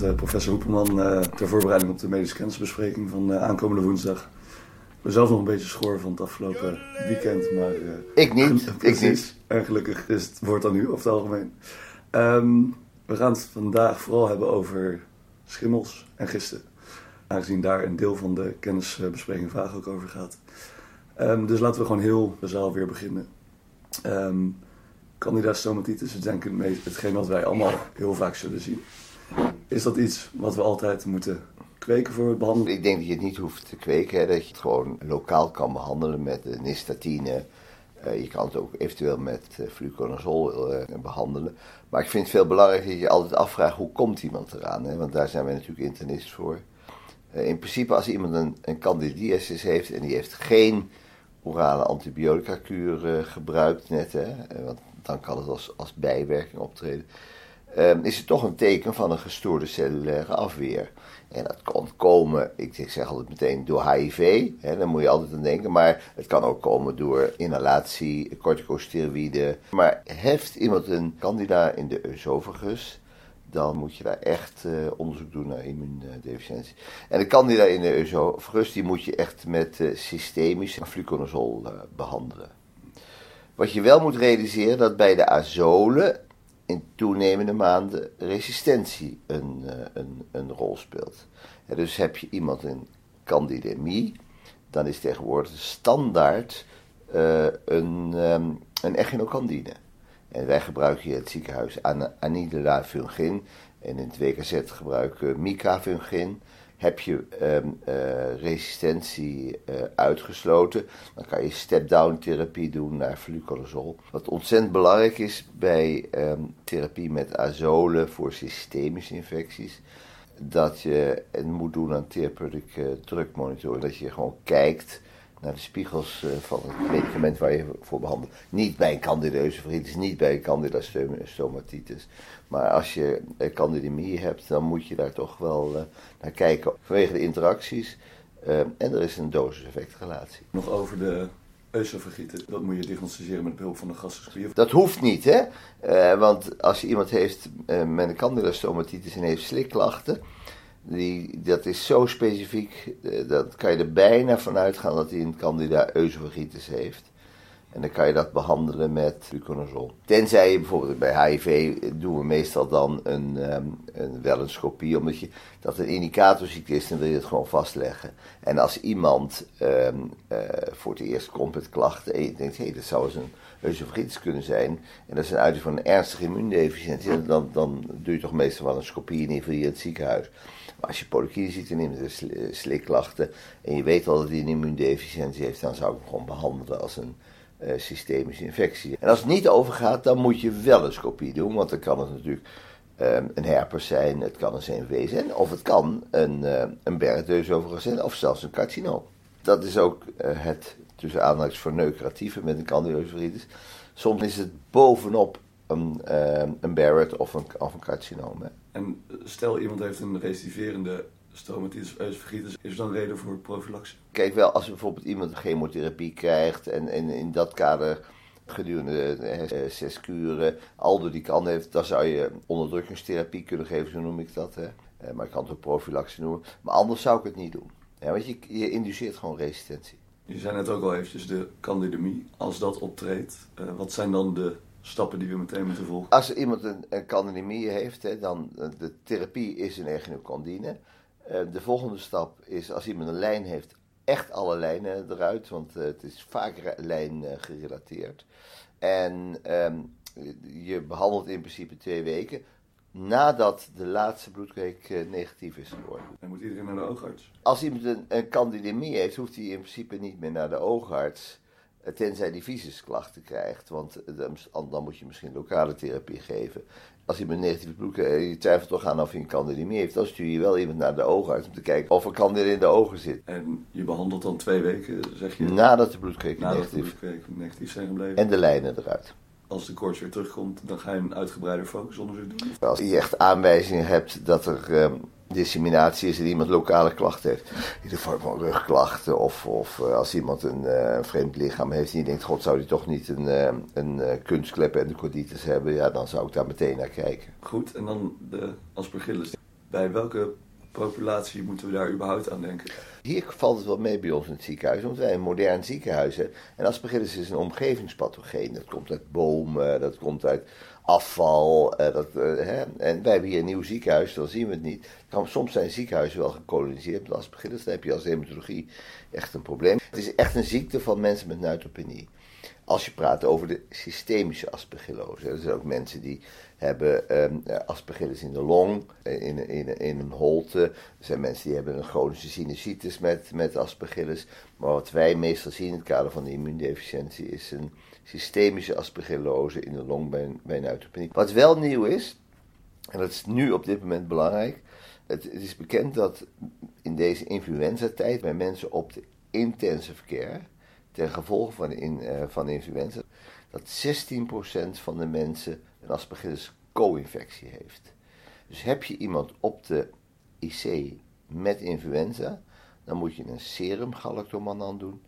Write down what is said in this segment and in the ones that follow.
met uh, professor Hoeperman uh, ter voorbereiding op de medische kennisbespreking van uh, aankomende woensdag. Ik ben zelf nog een beetje schoor van het afgelopen weekend, maar... ik niet, ik niet. En gelukkig is het woord dan nu, over het algemeen. Um, we gaan het vandaag vooral hebben over schimmels en gisten. Aangezien daar een deel van de kennisbespreking vaak ook over gaat. Um, dus laten we gewoon heel bazaal weer beginnen. Um, Candida stomatitis is denk ik hetgeen wat wij allemaal heel vaak zullen zien. Is dat iets wat we altijd moeten kweken voor het behandelen? Ik denk dat je het niet hoeft te kweken, hè, dat je het gewoon lokaal kan behandelen met nistatine. Uh, je kan het ook eventueel met uh, fluconazol uh, behandelen. Maar ik vind het veel belangrijker dat je altijd afvraagt hoe komt iemand eraan. Hè? Want daar zijn wij natuurlijk internist voor. in principe als iemand een, een candidiasis heeft en die heeft geen orale antibiotica kuur gebruikt net, hè, want dan kan het als, als bijwerking optreden, um, is het toch een teken van een gestoorde cellulaire afweer. En dat kan komen, ik zeg altijd meteen, door HIV, hè, daar moet je altijd aan denken, maar het kan ook komen door inhalatie, corticosteroïden. Maar heeft iemand een candida in de oesophagus, dan moet je daar echt uh, onderzoek doen naar immuundeficiëntie. En de candida in de oesophagus, die moet je echt met uh, systemisch fluconazol uh, behandelen. Wat je wel moet realiseren, dat bij de azolen in toenemende maanden resistentie een, uh, een, een rol speelt. dus heb je iemand in candidemie, dan is tegenwoordig standaard uh, een, um, een echinocandine. En wij gebruiken hier in het ziekenhuis an anidula fungin en in het WKZ gebruiken we micafungin. Heb je um, uh, resistentie uh, uitgesloten, dan kan je step-down therapie doen naar fluconazol. Wat ontzettend belangrijk is bij um, therapie met azolen voor systemische infecties, dat je het moet doen aan therapeutic uh, drugmonitoring. Dat je gewoon kijkt naar de spiegels van het medicament waar je voor behandelt. Niet bij een candideuze vriendis, niet bij een candida stomatitis. Maar als je candidemie hebt, dan moet je daar toch wel uh, naar kijken vanwege de interacties. En er is een dosis-effectrelatie. Nog over de oesophagieten. Dat moet je diagnosticeren met behulp van de gastroscopie. Dat hoeft niet, hè? Uh, want als je iemand heeft met een candida stomatitis en heeft slikklachten, die, dat is zo specifiek, dat kan je er bijna van uitgaan dat hij een candida oesophagitis heeft. En dan kan je dat behandelen met fluconazol. Tenzij je bijvoorbeeld bij HIV doen we meestal dan een, um, een welenscopie, omdat je, dat een indicatorziekte is, dan wil je het gewoon vastleggen. En als iemand um, uh, voor het eerst komt met klachten en je denkt, hé, hey, dat zou eens een oesophagitis kunnen zijn, en dat is een uiting van een ernstige immuundeficiëntie, dan, dan doe je toch meestal wel een scopie in ieder in het ziekenhuis. Maar als je en iemand slikklachten en je weet al dat hij een immuundeficiëntie heeft, dan zou ik hem gewoon behandelen als een uh, systemische infectie. En als het niet overgaat, dan moet je wel een scopie doen, want dan kan het natuurlijk um, een herpes zijn, het kan een CNV zijn, of het kan een, uh, een overigens zijn, of zelfs een carcinoom. Dat is ook uh, het, tussen aanhalingstekens, verneukeratieve met een candidoviritis. Soms is het bovenop een, een Barrett of een, of een carcinoom. En stel iemand heeft een recidiverende stomatitis oesophagitis, is dan reden voor profilactie? Kijk, wel als bijvoorbeeld iemand chemotherapie krijgt en, en in dat kader gedurende eh, zes kuren aldo die kan heeft, dan zou je onderdrukkingstherapie kunnen geven, zo noem ik dat. Hè. Eh, maar ik kan het ook profilactie noemen. Maar anders zou ik het niet doen. Ja, want je, je induceert gewoon resistentie. Je zei net ook al eventjes de candidemie. Als dat optreedt, wat zijn dan de stappen die we meteen moeten volgen? Als iemand een, een candidemie heeft, hè, dan de therapie is een echinocandine. Uh, de volgende stap is als iemand een lijn heeft, echt alle lijnen eruit, want uh, het is vaak lijn uh, gerelateerd. En um, je behandelt in principe twee weken nadat de laatste bloedkweek negatief is geworden. En moet iedereen naar de oogarts? Als iemand een, een candidemie heeft, hoeft hij in principe niet meer naar de oogarts. Tenzij die visusklachten krijgt, want dan, dan moet je misschien lokale therapie geven als je met negatieve bloed eh, je twijfelt toch aan of je een candidemie heeft, dan stuur je wel iemand naar de oogarts om te kijken of er candida in de ogen zit. En je behandelt dan twee weken, zeg je? Nadat de bloedkweken negatief. negatief zijn gebleven. En de lijnen eruit. Als de koorts weer terugkomt, dan ga je een uitgebreider focusonderzoek doen? Als je echt aanwijzingen hebt dat er um, disseminatie is dat iemand lokale klachten heeft. In de vorm van rugklachten of, of uh, als iemand een uh, vreemd lichaam heeft en die denkt, god zou die toch niet een, uh, een kunstklep en de corditis hebben, ja dan zou ik daar meteen naar kijken. Goed, en dan de aspergillus. Bij welke populatie moeten we daar überhaupt aan denken? Hier valt het wel mee bij ons in het ziekenhuis, want wij een modern ziekenhuis hebben. En aspergillus is een omgevingspathogeen. Dat komt uit bomen, dat komt uit afval. Uh, hè. En wij hebben hier een nieuw ziekenhuis, dan zien we het niet. Soms zijn ziekenhuizen wel gekoloniseerd met aspergillus. Dan heb je als hematologie echt een probleem. Het is echt een ziekte van mensen met neutropenie. Als je praat over de systemische aspergillose. Er zijn ook mensen die hebben um, aspergillus in de long, in, in, in een holte. Er zijn mensen die hebben een chronische sinusitis met, met aspergillus. Maar wat wij meestal zien in het kader van de immuundeficiëntie is een systemische aspergillose in de long bij, bij neutropenie. Wat wel nieuw is, en dat is nu op dit moment belangrijk. Het, is bekend dat in deze influenza-tijd bij mensen op de intensive care, ten gevolge van, in, uh, van influenza, dat 16% van de mensen een aspergillus co-infectie heeft. Dus heb je iemand op de IC met influenza, dan moet je een serum galactomanan doen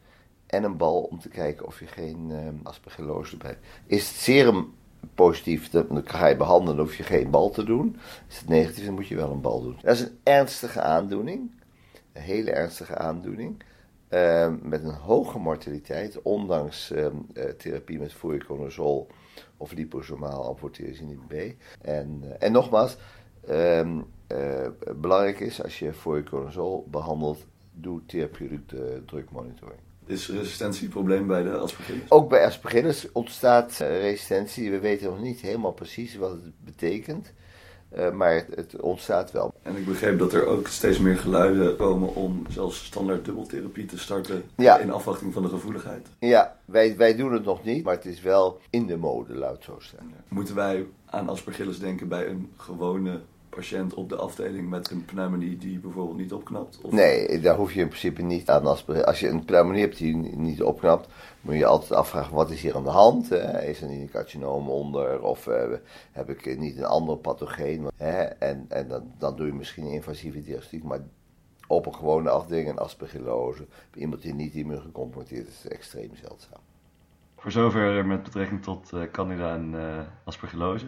en een bal om te kijken of je geen uh, aspergillose hebt. Is het serum positief, dan ga je behandelen, hoef je geen bal te doen. Is het negatief, dan moet je wel een bal doen. Dat is een ernstige aandoening, een hele ernstige aandoening. Uh, met een hoge mortaliteit, ondanks uh, therapie met fluoroconazol of liposomaal amfoterasinib B. En, uh, en nogmaals, ehm, belangrijk is als je fluoroconazol behandelt, doe therapeutic drukmonitoring. Is resistentieprobleem bij de aspergillus? Ook bij aspergillus ontstaat resistentie. We weten nog niet helemaal precies wat het betekent. Uh, maar het, het, ontstaat wel. En ik begreep dat er ook steeds meer geluiden komen om zelfs standaard dubbeltherapie te starten ja. in afwachting van de gevoeligheid. Ja, wij, wij doen het nog niet, maar het is wel in de mode, laat het zo staan. Moeten wij aan aspergillus denken bij een gewone patiënt op de afdeling met een pneumonie die bijvoorbeeld niet opknapt? Of... Nee, daar hoef je in principe niet aan. Als je een pneumonie hebt die niet opknapt, moet je altijd afvragen wat is hier aan de hand. Hè? Is er niet een carcinoom onder of uh, heb ik niet een ander pathogeen? Hè? En, en dan, dan doe je misschien een invasieve diagnostiek, maar op een gewone afdeling een aspergillose, bij iemand die niet immuungecompromitteerd is, is extreem zeldzaam. Voor zover met betrekking tot uh, candida en uh, aspergillose.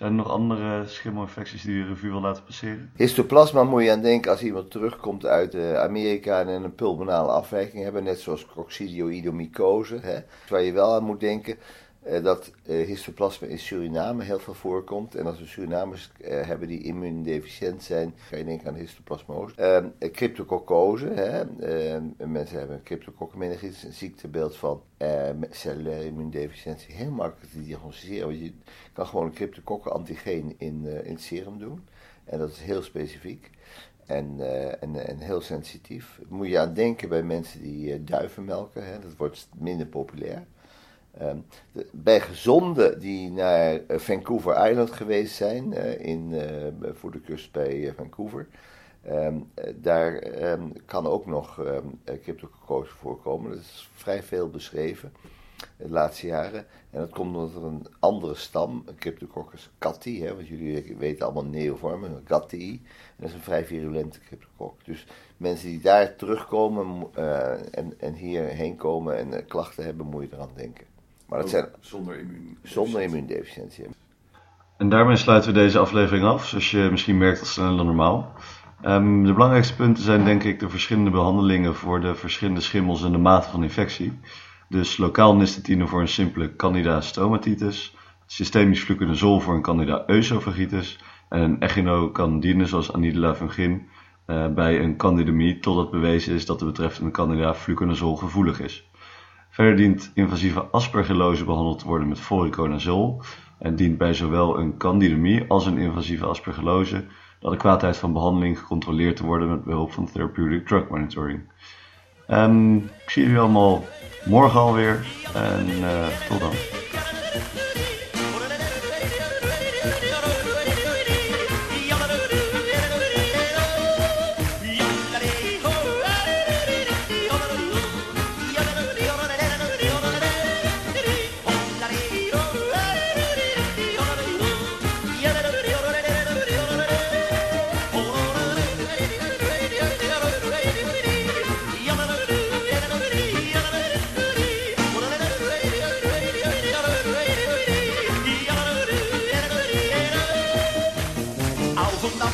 Zijn er nog andere schimmelinfecties die je revue wil laten passeren? Histoplasma moet je aan denken als iemand terugkomt uit uh, Amerika en een pulmonale afwijking hebben, net zoals coccidioidomycose. Hè, waar je wel aan moet denken dat uh, histoplasma in Suriname heel veel voorkomt. En als we Surinamers hebben die immuundeficiënt zijn, ga je denken aan histoplasmose. Ehm, cryptococcose, hè, ehm, mensen hebben cryptococcomeningitis, een ziektebeeld van cellulaire immuundeficiëntie. Heel makkelijk te diagnosticeren, want je kan gewoon een cryptococcus-antigeen in, in het serum doen. En dat is heel specifiek. En, en, heel sensitief. Moet je aan denken bij mensen die duiven melken. Hè? Dat wordt minder populair. Um, de, bij gezonden die naar uh, Vancouver Island geweest zijn, in, voor de kust bij Vancouver, um, daar um, kan ook nog cryptococcose voorkomen. Dat is vrij veel beschreven de laatste jaren. En dat komt omdat er een andere stam, Cryptococcus cathy, hè, want jullie weten allemaal neovormen, en dat is een vrij virulente cryptococcus. Dus mensen die daar terugkomen en, en hierheen komen en klachten hebben, moet je eraan denken. Maar dat zijn zonder immuundeficiëntie. zonder immuundeficiëntie. En daarmee sluiten we deze aflevering af, zoals je misschien merkt al sneller dan normaal. Um, de belangrijkste punten zijn denk ik de verschillende behandelingen voor de verschillende schimmels en de mate van infectie. Dus lokaal nystatine voor een simpele candida stomatitis, systemisch fluconazol voor een candida oesophagitis en een echinocandine zoals Anidula fungin uh, bij een candidemie totdat bewezen is dat de betreffende candida fluconazol gevoelig is. Verder dient invasieve aspergillose behandeld te worden met fluconazol en dient bij zowel een candidemie als een invasieve aspergillose de adequaatheid van behandeling gecontroleerd te worden met behulp van therapeutic drug monitoring. Um, ik zie jullie allemaal morgen alweer en uh, tot dan.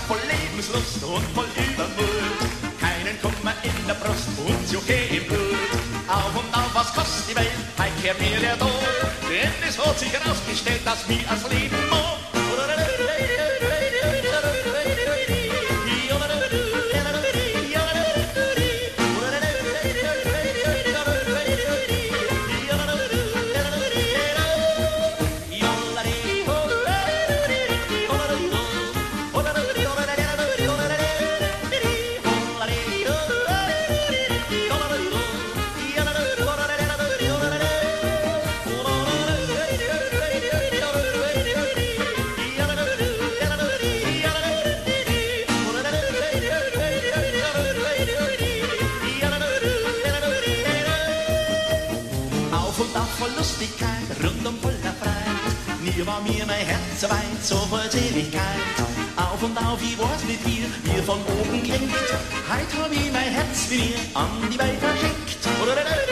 Voll Lebenslust und voll Übermut. Keinen Kummer in der Brust und Juche im Blut. Auf und auf, was kostet die Welt? Heim kehrt mir der Tod. Denn es hat sich herausgestellt, dass mir als Leben mod. Rundum voller Freiheit. Nie war mir mein Herz weit, so voll. Auf und auf, ich weiß nicht wie, mir von oben klingt. Heut hab ich mein Herz wie mir an die Welt verschickt.